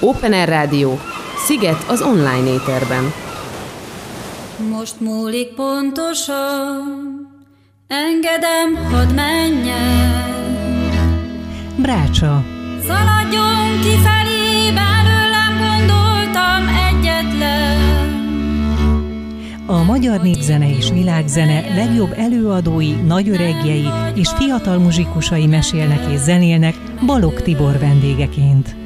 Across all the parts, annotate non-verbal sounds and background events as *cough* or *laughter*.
Open Air Rádió. Sziget az online éterben. Most múlik pontosan, engedem, hadd menjen. Brácsa. Szaladjon kifelé, belőlem gondoltam egyetlen. A magyar népzene és világzene legjobb előadói, nagyöregjei és fiatal muzsikusai mesélnek és zenélnek Balog Tibor vendégeként.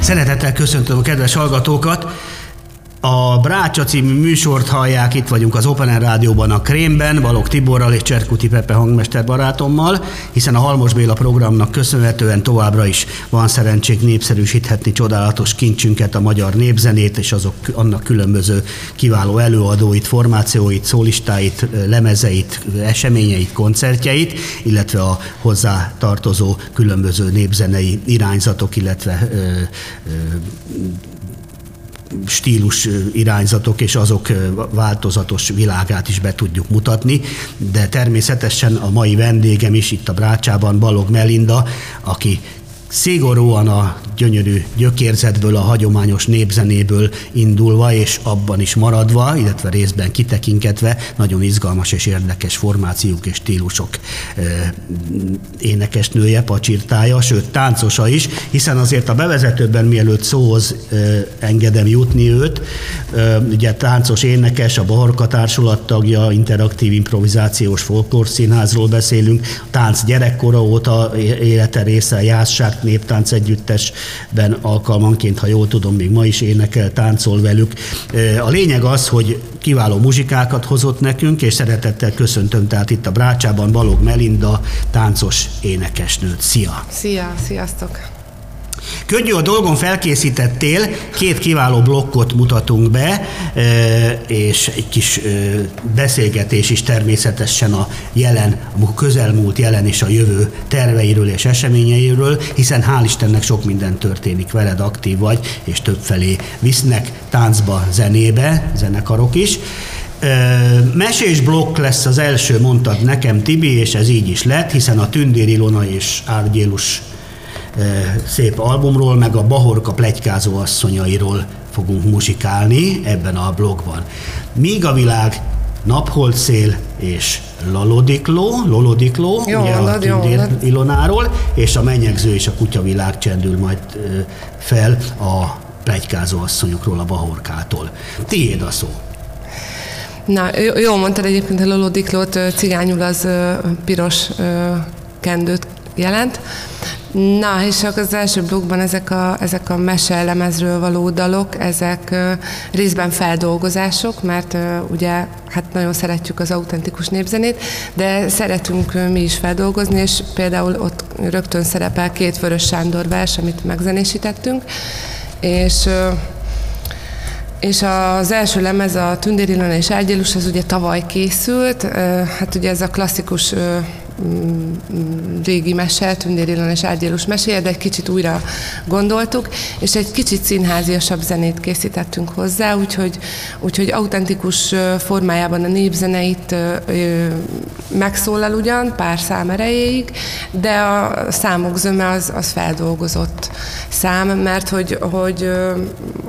Szeretettel köszöntöm a kedves hallgatókat! A Brácsa című műsort hallják, itt vagyunk az Open Air Rádióban a Krémben, Balog Tiborral és Cserkuti Pepe hangmester barátommal, hiszen a Halmos Béla programnak köszönhetően továbbra is van szerencsénk népszerűsíthetni csodálatos kincsünket, a magyar népzenét és azok annak különböző kiváló előadóit, formációit, szólistáit, lemezeit, eseményeit, koncertjeit, illetve a hozzá tartozó különböző népzenei irányzatok, illetve ö, ö, stílus irányzatok és azok változatos világát is be tudjuk mutatni, de természetesen a mai vendégem is itt a Brácsában Balog Melinda, aki szigorúan a gyönyörű gyökérzetből, a hagyományos népzenéből indulva, és abban is maradva, illetve részben kitekinketve, nagyon izgalmas és érdekes formációk és stílusok. Énekesnője, pacsirtája, sőt táncosa is, hiszen azért a bevezetőben mielőtt szóhoz engedem jutni őt, ugye táncos énekes, a Bahorka Társulat tagja, interaktív improvizációs folklórszínházról beszélünk, tánc gyerekkora óta élete része, Jászság néptánc együttesben alkalmanként, ha jól tudom, még ma is énekel, táncol velük. A lényeg az, hogy kiváló muzsikákat hozott nekünk, és szeretettel köszöntöm tehát itt a Brácsában Balog Melinda, táncos énekesnőt. Szia! Szia, sziasztok! Könnyű a dolgon felkészítettél, két kiváló blokkot mutatunk be, és egy kis beszélgetés is természetesen a jelen, a közelmúlt jelen és a jövő terveiről és eseményeiről, hiszen hál' Istennek sok minden történik veled, aktív vagy, és többfelé visznek táncba, zenébe, zenekarok is. Mesés blokk lesz az első, mondtad nekem Tibi, és ez így is lett, hiszen a Tündér Ilona és Árgyélus szép albumról, meg a Bahorka plegykázó asszonyairól fogunk muzsikálni ebben a blogban. Míg a világ napholt szél és Lalodikló, Lolodikló, jó ugye a Tündér Ilonáról, és a Menyegző és a Kutyavilág csendül majd fel a plegykázó asszonyokról, a Bahorkától. Tiéd a szó. Na, jól mondtad egyébként, a Lolodiklót cigányul az piros kendőt jelent. Na, és akkor az első blogban ezek a, ezek a meselemezről való dalok, ezek részben feldolgozások, mert ugye hát nagyon szeretjük az autentikus népzenét, de szeretünk mi is feldolgozni, és például ott rögtön szerepel két Vörös Sándor vers, amit megzenésítettünk, és és az első lemez, a Tündér Ilona és Ágyélus, az ugye tavaly készült, hát ugye ez a klasszikus régi mese, Tündér Ilona és Árgyélus meséje, de egy kicsit újra gondoltuk, és egy kicsit színháziasabb zenét készítettünk hozzá, úgyhogy, úgyhogy autentikus formájában a népzeneit megszólal ugyan, pár szám erejéig, de a számok zöme az, az feldolgozott szám, mert hogy, hogy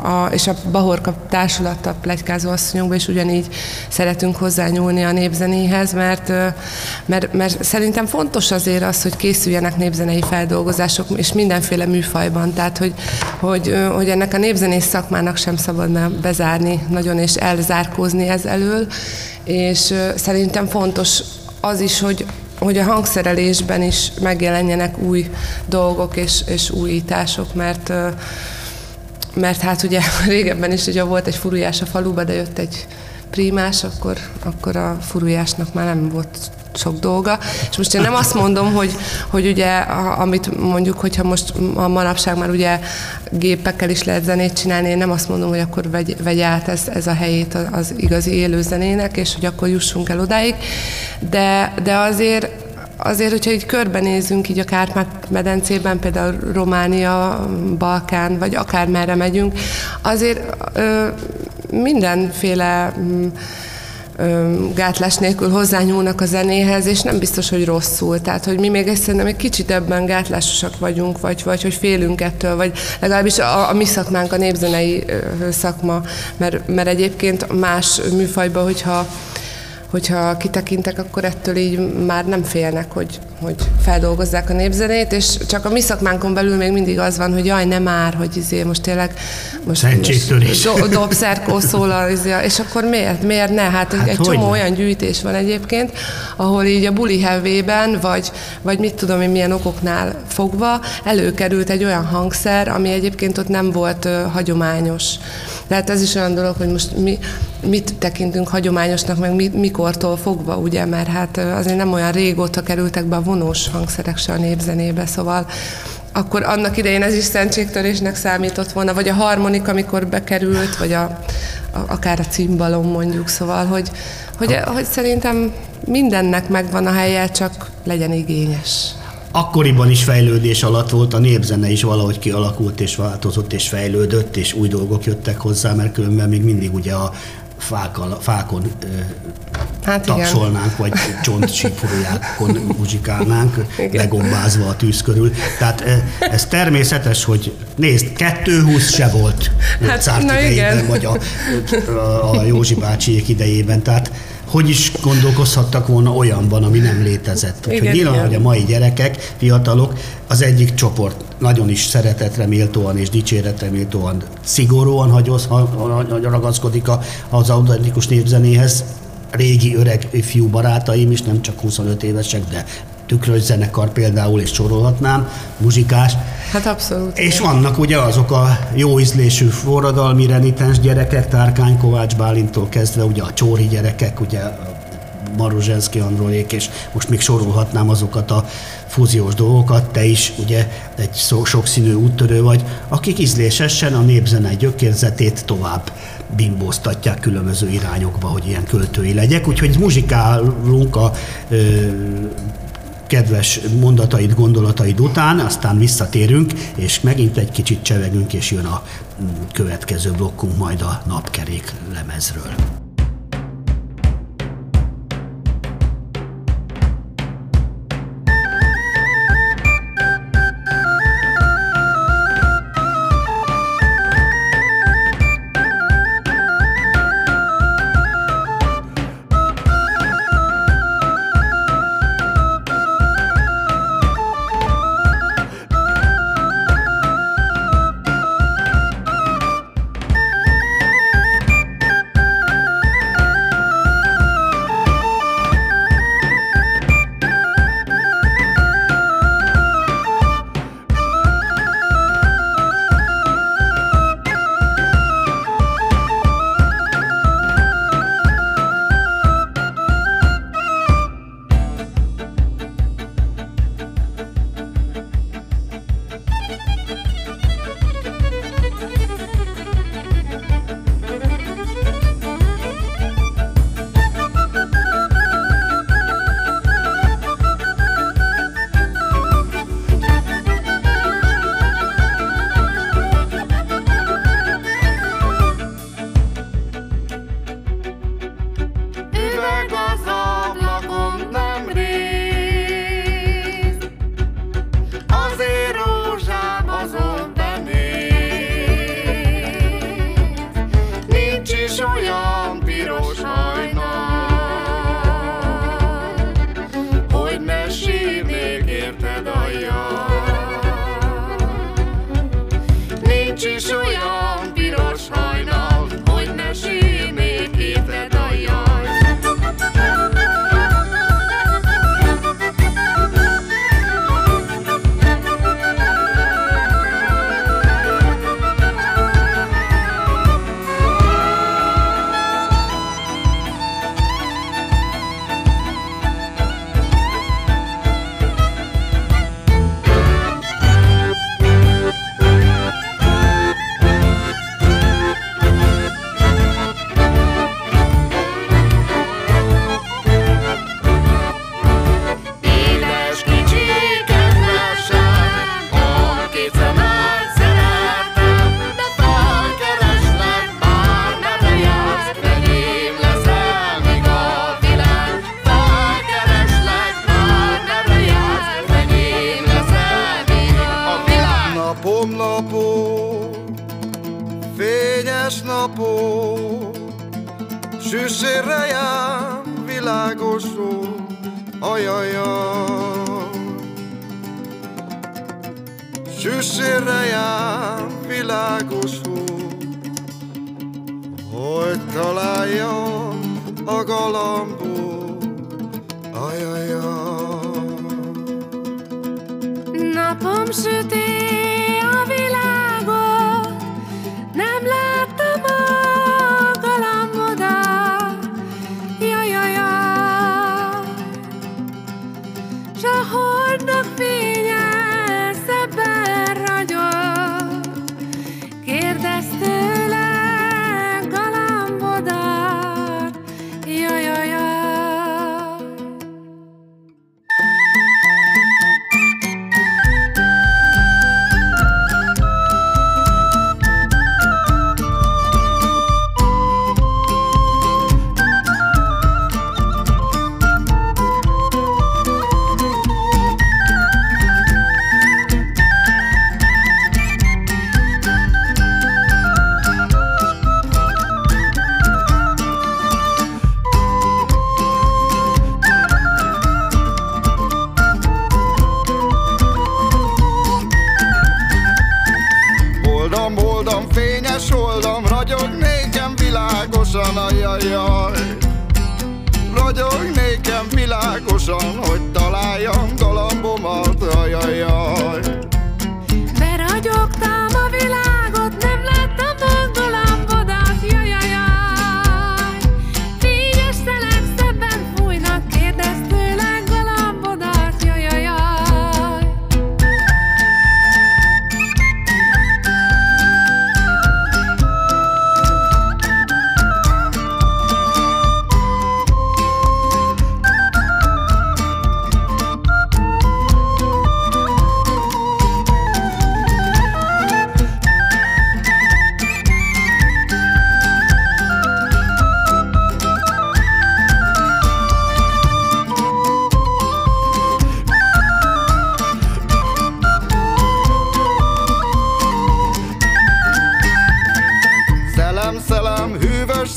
a, és a Bahorka társulattal plegykázó asszonyokban is ugyanígy szeretünk hozzányúlni a népzenéhez, mert, mert, mert szerintem fontos azért az, hogy készüljenek népzenei feldolgozások, és mindenféle műfajban, tehát hogy, hogy, hogy ennek a népzenész szakmának sem szabadna bezárni nagyon és elzárkózni ez elől, és szerintem fontos az is, hogy, hogy a hangszerelésben is megjelenjenek új dolgok és, és újítások, mert mert hát ugye *laughs* régebben is ugye volt egy furujás a faluba, de jött egy prímás, akkor, akkor a furujásnak már nem volt sok dolga. És most én nem azt mondom, hogy, hogy ugye, amit mondjuk, hogyha most a manapság már ugye gépekkel is lehet zenét csinálni, én nem azt mondom, hogy akkor vegy, vegy át ez, ez a helyét az igazi élő zenének, és hogy akkor jussunk el odáig. De, de azért azért, hogyha így körbenézünk így a Kárpát-medencében, például Románia, Balkán, vagy akár merre megyünk, azért ö, mindenféle gátlás nélkül hozzányúlnak a zenéhez, és nem biztos, hogy rosszul. Tehát, hogy mi még ezt szerintem egy kicsit ebben gátlásosak vagyunk, vagy, vagy hogy félünk ettől, vagy legalábbis a, a mi szakmánk, a népzenei szakma, mert, mert egyébként más műfajban, hogyha hogyha kitekintek, akkor ettől így már nem félnek, hogy, hogy feldolgozzák a népzenét, és csak a mi szakmánkon belül még mindig az van, hogy jaj, nem már, hogy izé most tényleg most, most do, dobszerkó szólal, izé, és akkor miért, miért ne? Hát, hát egy csomó ne? olyan gyűjtés van egyébként, ahol így a buli hevében, vagy, vagy mit tudom én milyen okoknál fogva előkerült egy olyan hangszer, ami egyébként ott nem volt uh, hagyományos. Tehát ez is olyan dolog, hogy most mi, mit tekintünk hagyományosnak, meg mi, mikortól fogva, ugye, mert hát azért nem olyan régóta kerültek be a vonós hangszerek se a népzenébe, szóval akkor annak idején ez is szentségtörésnek számított volna, vagy a harmonik, amikor bekerült, vagy a, a, akár a cimbalom mondjuk, szóval, hogy, hogy, hogy szerintem mindennek megvan a helye, csak legyen igényes. Akkoriban is fejlődés alatt volt, a népzene is valahogy kialakult és változott és fejlődött, és új dolgok jöttek hozzá, mert különben még mindig ugye a fákon, fákon hát tapsolnánk, vagy csontsípolójákon muzsikálnánk, legombázva a tűz körül. Tehát ez természetes, hogy nézd, 220 se volt hát, idejében, igen. vagy a, a Józsi bácsiék idejében. Tehát hogy is gondolkozhattak volna olyanban, ami nem létezett. Úgyhogy nyilván, hogy a mai gyerekek, fiatalok, az egyik csoport nagyon is szeretetre méltóan és dicséretre méltóan szigorúan hagyoz, ragaszkodik az autentikus népzenéhez, régi öreg fiú barátaim is, nem csak 25 évesek, de tükrös zenekar például, és sorolhatnám, muzsikás. Hát abszolút. És igen. vannak ugye azok a jó ízlésű forradalmi renitens gyerekek, Tárkány Kovács Bálintól kezdve, ugye a csóri gyerekek, ugye Maruzsenszki Androlék, és most még sorolhatnám azokat a fúziós dolgokat, te is ugye egy sokszínű úttörő vagy, akik ízlésesen a népzene gyökérzetét tovább bimbóztatják különböző irányokba, hogy ilyen költői legyek. Úgyhogy muzsikálunk a ö, kedves mondataid, gondolataid után, aztán visszatérünk, és megint egy kicsit csevegünk, és jön a mm, következő blokkunk majd a napkerék lemezről.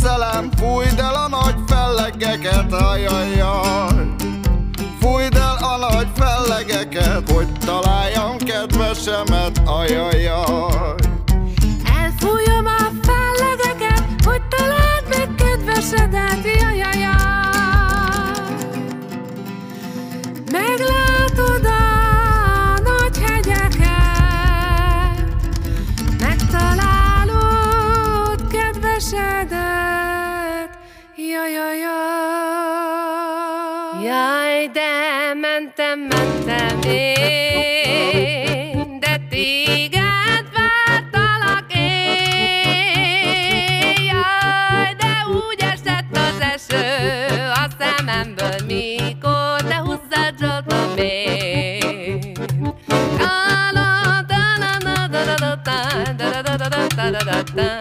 szelem, fújd el a nagy fellegeket, ajajaj. Fújd el a nagy fellegeket, hogy találjam kedvesemet, ajajaj. та та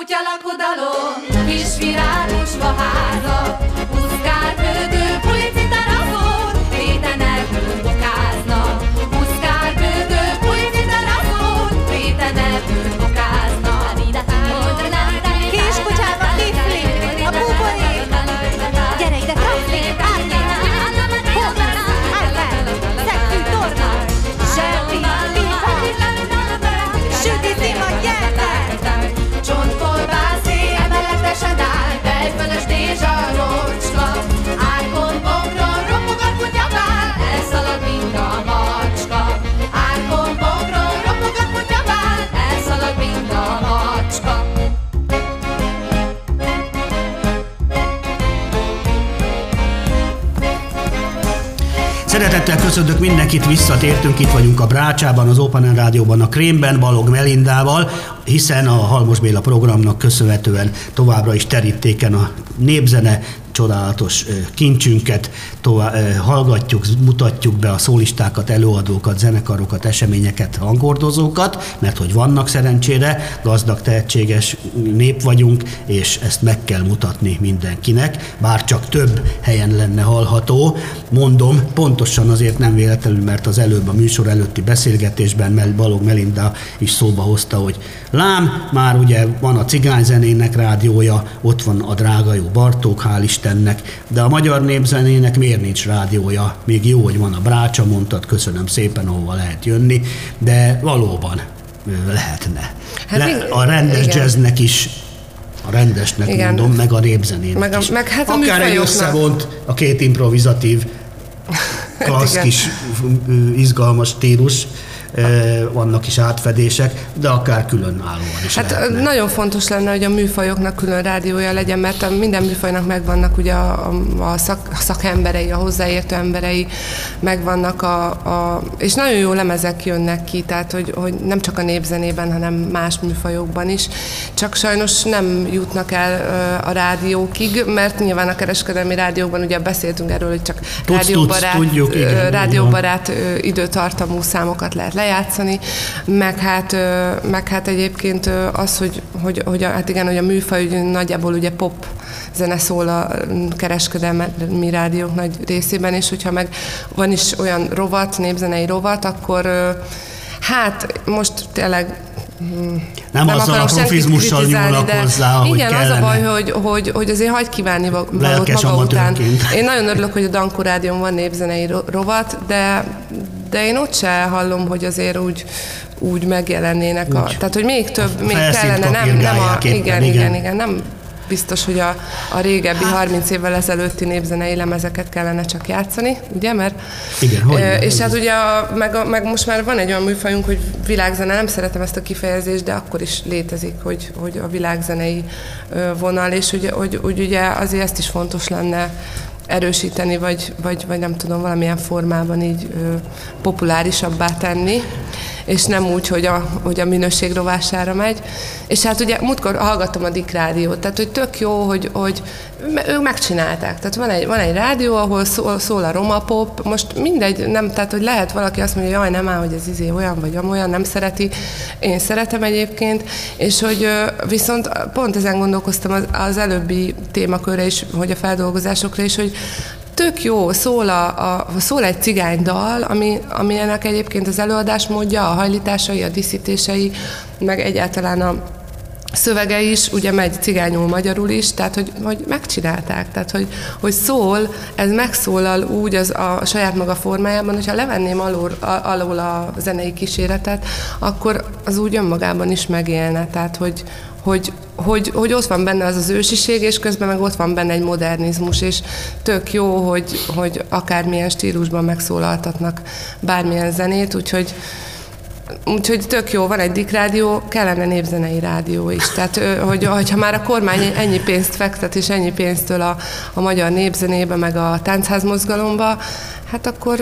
kutyalakodalom, kis virágos Puszkár Szeretettel köszöntök mindenkit, visszatértünk, itt vagyunk a Brácsában, az Open Rádióban, a Krémben, Balog Melindával, hiszen a Halmos Béla programnak köszönhetően továbbra is terítéken a népzene csodálatos kincsünket, tovább, ö, hallgatjuk, mutatjuk be a szólistákat, előadókat, zenekarokat, eseményeket, hangordozókat, mert hogy vannak szerencsére, gazdag, tehetséges nép vagyunk, és ezt meg kell mutatni mindenkinek, bár csak több helyen lenne hallható. Mondom, pontosan azért nem véletlenül, mert az előbb a műsor előtti beszélgetésben Balog Melinda is szóba hozta, hogy lám, már ugye van a cigányzenének rádiója, ott van a drága jó Bartók, hál' Istennek, de a magyar népzenének miért nincs rádiója? Még jó, hogy van a Brácsa, mondtad, köszönöm szépen, ahova lehet jönni, de valóban lehetne. Hát Le, igen, a rendes igen. jazznek is a rendesnek Igen. mondom, meg a népzenének Meg a- is. meg hát a Akár egy összevont, a két improvizatív, *laughs* klassz kis izgalmas stílus, vannak is átfedések, de akár különállóan is Hát lehetne. nagyon fontos lenne, hogy a műfajoknak külön rádiója legyen, mert a minden műfajnak megvannak ugye a, a, szak, a szakemberei, a hozzáértő emberei, megvannak a, a, és nagyon jó lemezek jönnek ki, tehát hogy, hogy nem csak a népzenében, hanem más műfajokban is, csak sajnos nem jutnak el a rádiókig, mert nyilván a kereskedelmi rádiókban ugye beszéltünk erről, hogy csak tudsz, rádióbarát, tudjuk, igen, rádióbarát időtartamú számokat lehet lejátszani, meg hát, meg hát egyébként az, hogy, hogy, hogy hát igen, hogy a műfaj ugye, nagyjából ugye pop zene szól a kereskedelmi rádiók nagy részében, és hogyha meg van is olyan rovat, népzenei rovat, akkor hát most tényleg mm, Nem azzal akarom a profizmussal nyúlnak de hozzá, ahogy Igen, az a kellene. baj, hogy, hogy, hogy azért hagy kívánni va- valót maga után. amatőrként. Én nagyon örülök, hogy a Dankó Rádión van népzenei ro- rovat, de, de én ott se hallom, hogy azért úgy úgy megjelennének. A, Úgy. tehát, hogy még több, még felszínt kellene, nem, nem a, éppen, igen, igen. igen, igen, nem biztos, hogy a, a régebbi 30 évvel ezelőtti népzenei lemezeket kellene csak játszani, ugye, mert Igen, hogy és hát ugye a, meg, a, meg most már van egy olyan műfajunk, hogy világzene, nem szeretem ezt a kifejezést, de akkor is létezik, hogy, hogy a világzenei vonal, és ugye, hogy, hogy ugye azért ezt is fontos lenne erősíteni, vagy, vagy, vagy nem tudom, valamilyen formában így ö, populárisabbá tenni, és nem úgy, hogy a, hogy a minőség rovására megy. És hát ugye múltkor hallgattam a Dick rádiót, tehát hogy tök jó, hogy, hogy ők megcsinálták. Tehát van egy, van egy rádió, ahol szól, szól a roma pop, most mindegy, nem, tehát hogy lehet valaki azt mondja, jaj, nem áll, hogy ez izé olyan vagy amolyan, nem szereti. Én szeretem egyébként, és hogy viszont pont ezen gondolkoztam az, az előbbi témakörre is, hogy a feldolgozásokra is, hogy tök jó, szól, a, a, szól egy cigánydal, ami, ami ennek egyébként az előadásmódja, a hajlításai, a díszítései, meg egyáltalán a szövege is, ugye megy cigányul magyarul is, tehát hogy, hogy megcsinálták, tehát hogy, hogy szól, ez megszólal úgy az a saját maga formájában, hogyha levenném alól, a- alól a zenei kíséretet, akkor az úgy önmagában is megélne, tehát hogy, hogy, hogy, hogy ott van benne az az ősiség, és közben meg ott van benne egy modernizmus, és tök jó, hogy, hogy akármilyen stílusban megszólaltatnak bármilyen zenét, úgyhogy Úgyhogy tök jó, van egy Dick kellene népzenei rádió is. Tehát, hogy, hogyha már a kormány ennyi pénzt fektet, és ennyi pénztől a, a magyar népzenébe, meg a táncházmozgalomba, hát akkor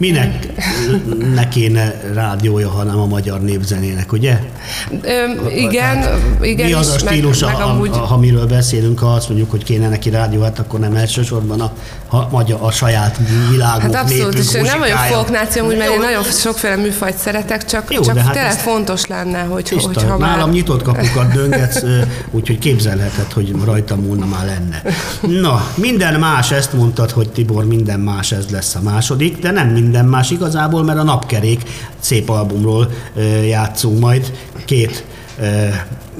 Minek ne kéne rádiója, hanem a magyar népzenének, ugye? Ö, igen, igen. Mi az a meg- stílus, meg a, amúgy- ha miről beszélünk, ha azt mondjuk, hogy kéne neki rádió, hát akkor nem elsősorban a, a, magyar, a saját világunk, Hát abszolút, és népünk én nem vagyok folknáció, úgy, mert én nagyon sokféle műfajt szeretek, csak, Jó, csak hát tényleg fontos lenne, hogy, Tiszta, hogyha már... nálam nyitott kapukat döngetsz, úgyhogy képzelheted, hogy rajta múlna már lenne. Na, minden más, ezt mondtad, hogy Tibor, minden más, ez lesz a második, de nem minden más igazából, mert a Napkerék szép albumról játszunk majd két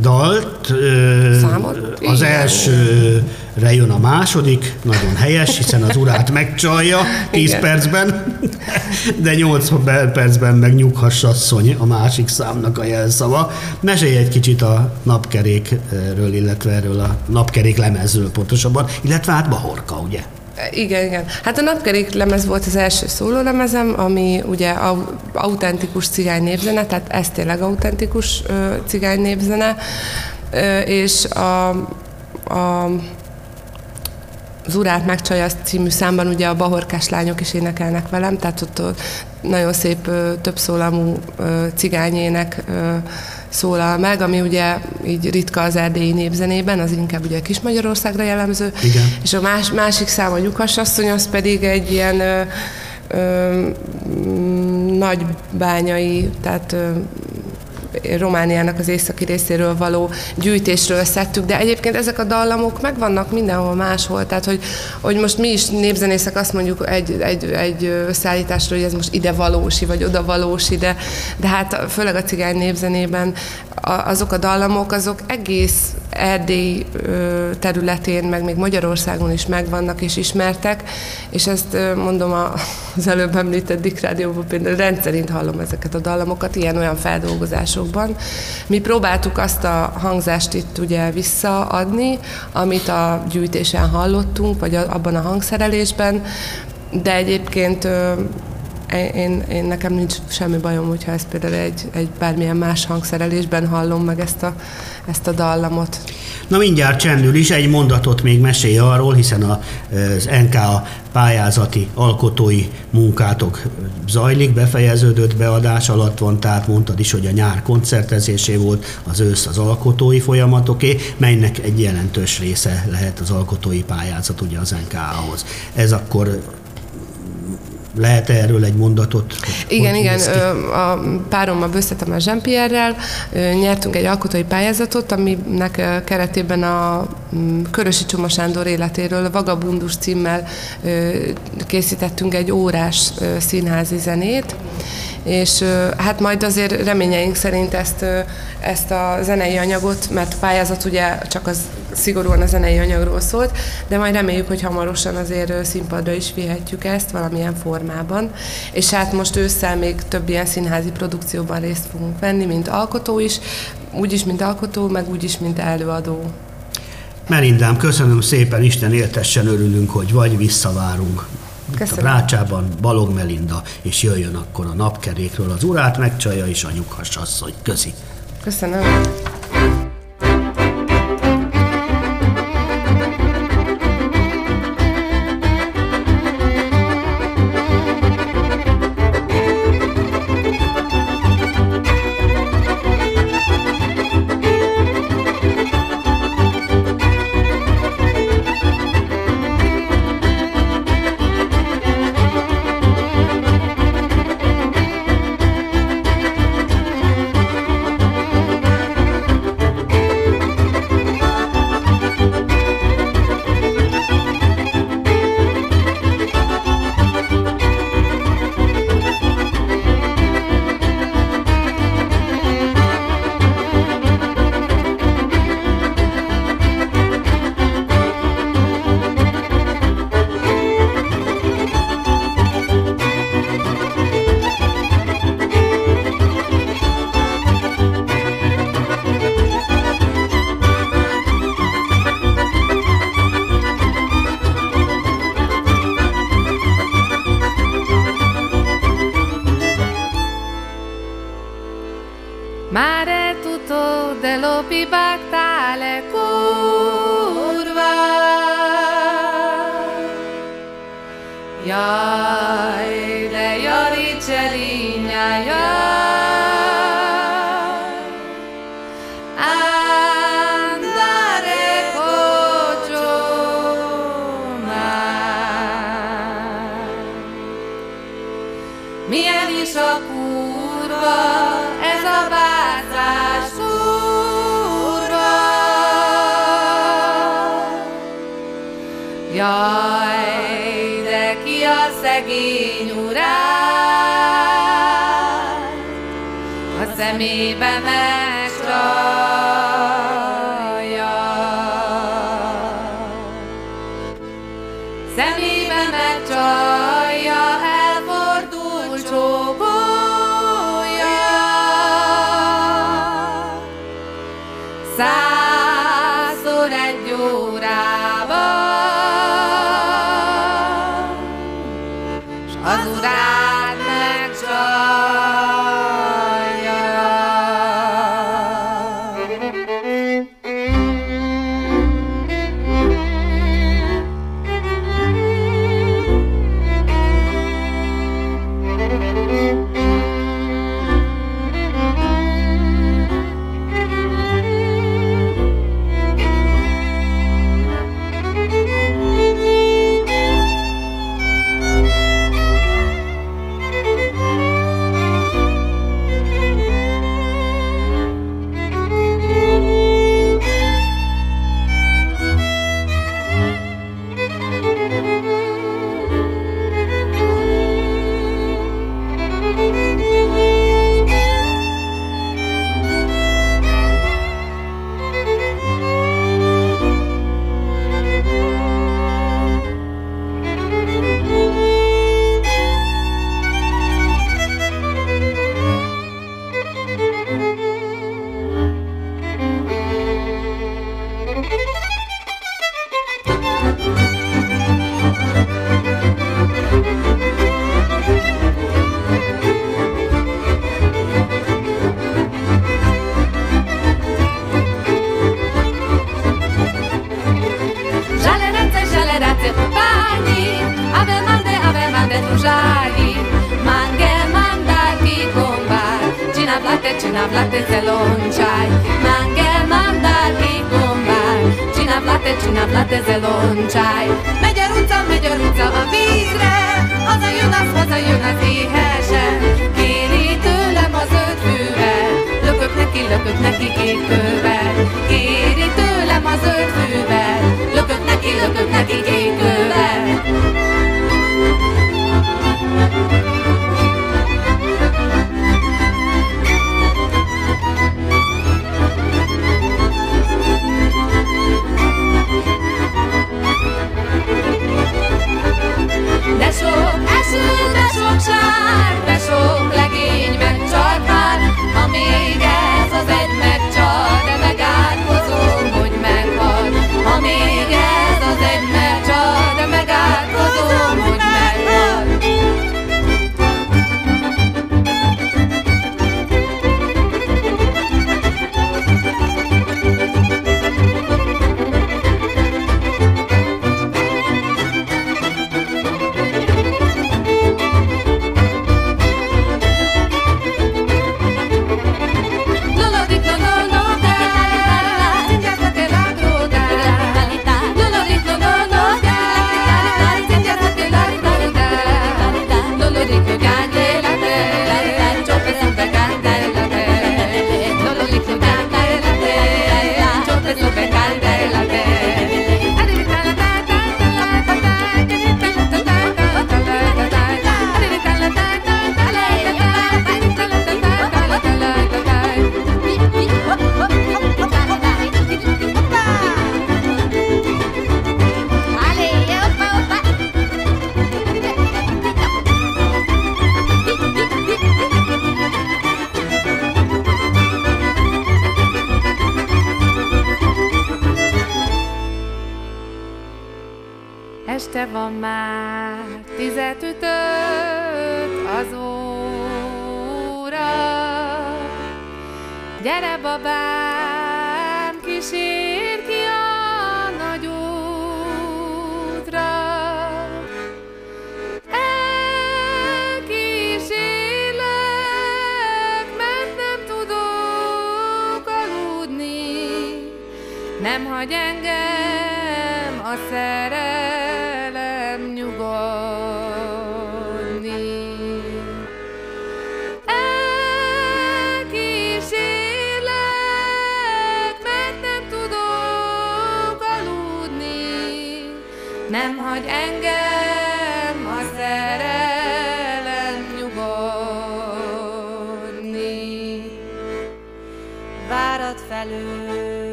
dalt. Számot? Az elsőre jön a második, nagyon helyes, hiszen az urát megcsalja 10 Igen. percben, de 8 percben meg nyughass asszony a másik számnak a jelszava. Mesélj egy kicsit a napkerékről, illetve erről a napkerék lemezről pontosabban, illetve hát Bahorka, ugye? Igen, igen. Hát a Napkerék lemez volt az első szólólemezem, ami ugye au- autentikus cigány népzene, tehát ez tényleg autentikus cigány népzene, és a, a az Urát megcsalja című számban ugye a bahorkás lányok is énekelnek velem, tehát ott, nagyon szép többszólamú cigányének szólal meg, ami ugye így ritka az erdélyi népzenében, az inkább ugye Kis Magyarországra jellemző. Igen. És a más, másik szám a Lyukas asszony, az pedig egy ilyen ö, ö, nagybányai, tehát ö, Romániának az északi részéről való gyűjtésről szedtük, de egyébként ezek a dallamok megvannak mindenhol máshol, tehát hogy, hogy most mi is népzenészek azt mondjuk egy, egy, egy összeállításról, hogy ez most ide valósi, vagy oda valósi, de, de hát főleg a cigány népzenében azok a dallamok, azok egész Erdély területén, meg még Magyarországon is megvannak és ismertek, és ezt mondom az előbb említett Dick Rádióban például rendszerint hallom ezeket a dallamokat, ilyen-olyan feldolgozásokban. Mi próbáltuk azt a hangzást itt ugye visszaadni, amit a gyűjtésen hallottunk, vagy abban a hangszerelésben, de egyébként én, én nekem nincs semmi bajom, hogyha ezt például egy, egy bármilyen más hangszerelésben hallom meg ezt a, ezt a dallamot. Na mindjárt csendül is, egy mondatot még mesélj arról, hiszen a, az NKA pályázati alkotói munkátok zajlik, befejeződött beadás alatt van, tehát mondtad is, hogy a nyár koncertezésé volt, az ősz az alkotói folyamatoké, melynek egy jelentős része lehet az alkotói pályázat ugye az NKA-hoz. Ez akkor lehet erről egy mondatot? Igen, igen, a párommal Böszte Tamás Jean-Pierre-rel ö, nyertünk egy alkotói pályázatot, aminek keretében a mm, Körösi Csoma Sándor életéről Vagabundus címmel készítettünk egy órás színházi zenét, és hát majd azért reményeink szerint ezt, ezt a zenei anyagot, mert a pályázat ugye csak az szigorúan a zenei anyagról szólt, de majd reméljük, hogy hamarosan azért színpadra is vihetjük ezt valamilyen formában. És hát most ősszel még több ilyen színházi produkcióban részt fogunk venni, mint alkotó is, úgy is, mint alkotó, meg úgy is, mint előadó. Merindám, köszönöm szépen, Isten éltessen, örülünk, hogy vagy, visszavárunk. Köszönöm. Brácsában Balog Melinda, és jöjjön akkor a napkerékről az urát megcsalja, és a nyughass asszony. Köszi. Köszönöm. It'll be back that szemébe megcsalja.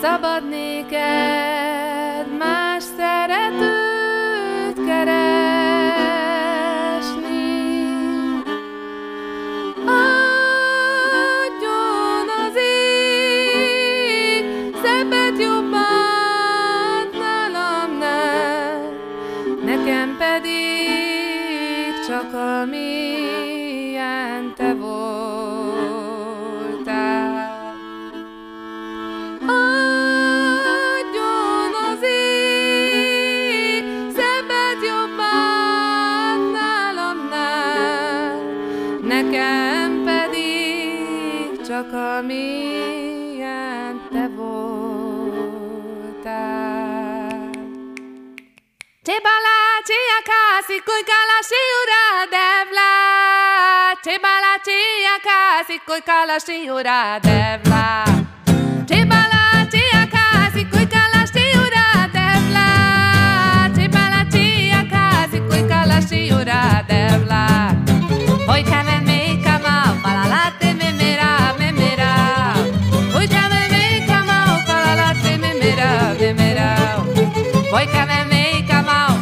szabad néked. ficou calaste ura devla. Tibala tia casi cui calaste ura devla. Tibala tia cuida, cui calaste ura devla. Oi kamen me lá malalate memera memera. Oi kamen me kamal malalate memera memera. Oi kamen me kamal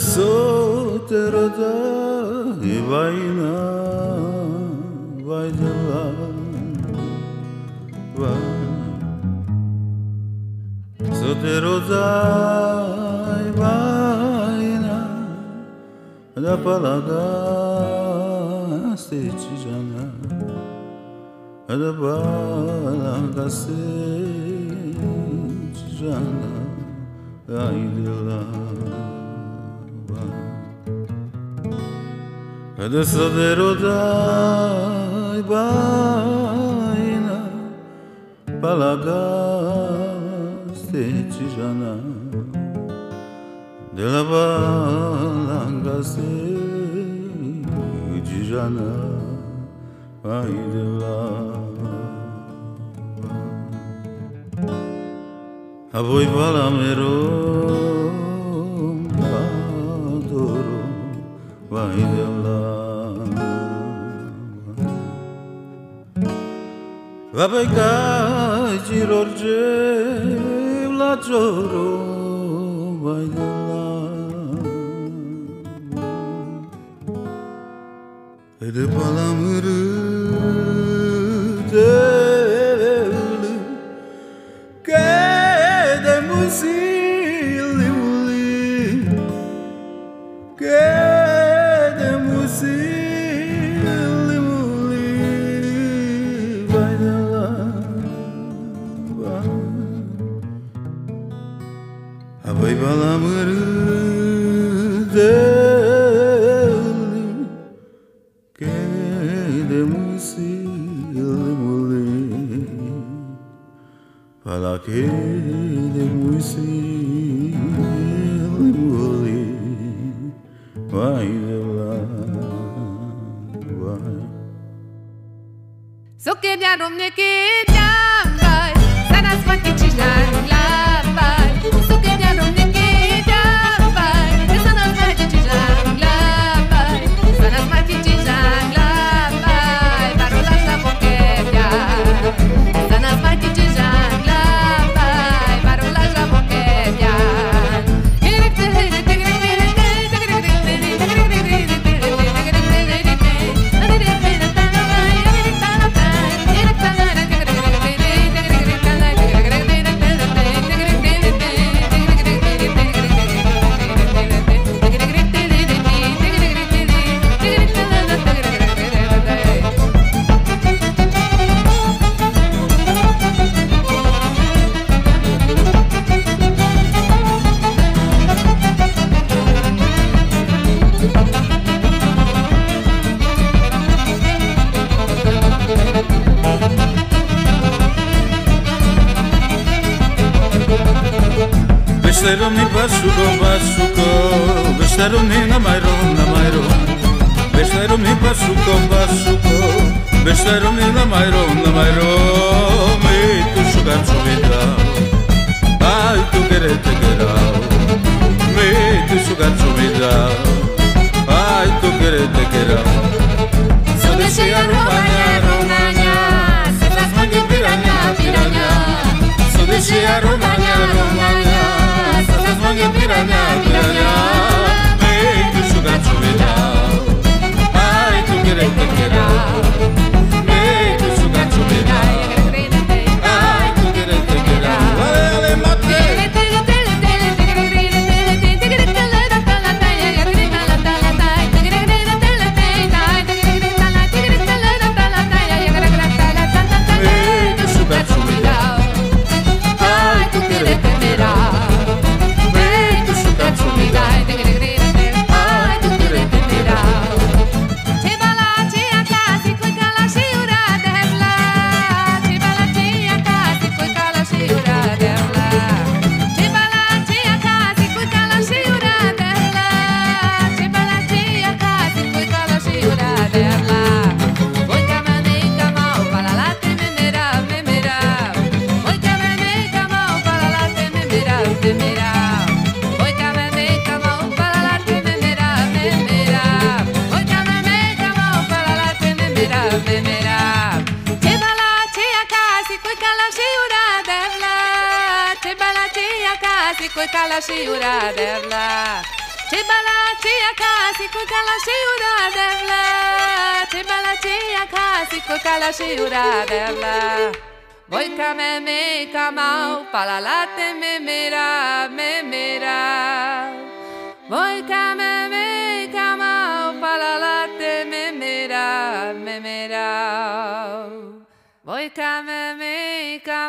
so vai vayna vai de lá vai. Vayna da palada sete jana da palada sete jana ayda De vero dai baina palagaste ci jana. Della balanga se ci jana vai della a voi balamero. Απεκάζει ρορτζεύλα τζορό βαγγελά Εδε παλαμύρι lasci ura debla Voi ka me me ka mau palalate me mira me mira. Voi ka me me mau palalate me mira me mira. Voi ka me me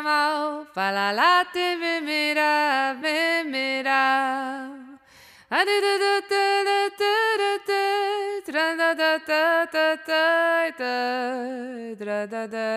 mau palalate me mira me mira. Adu du du du du du. Tra da da da da da da da da da da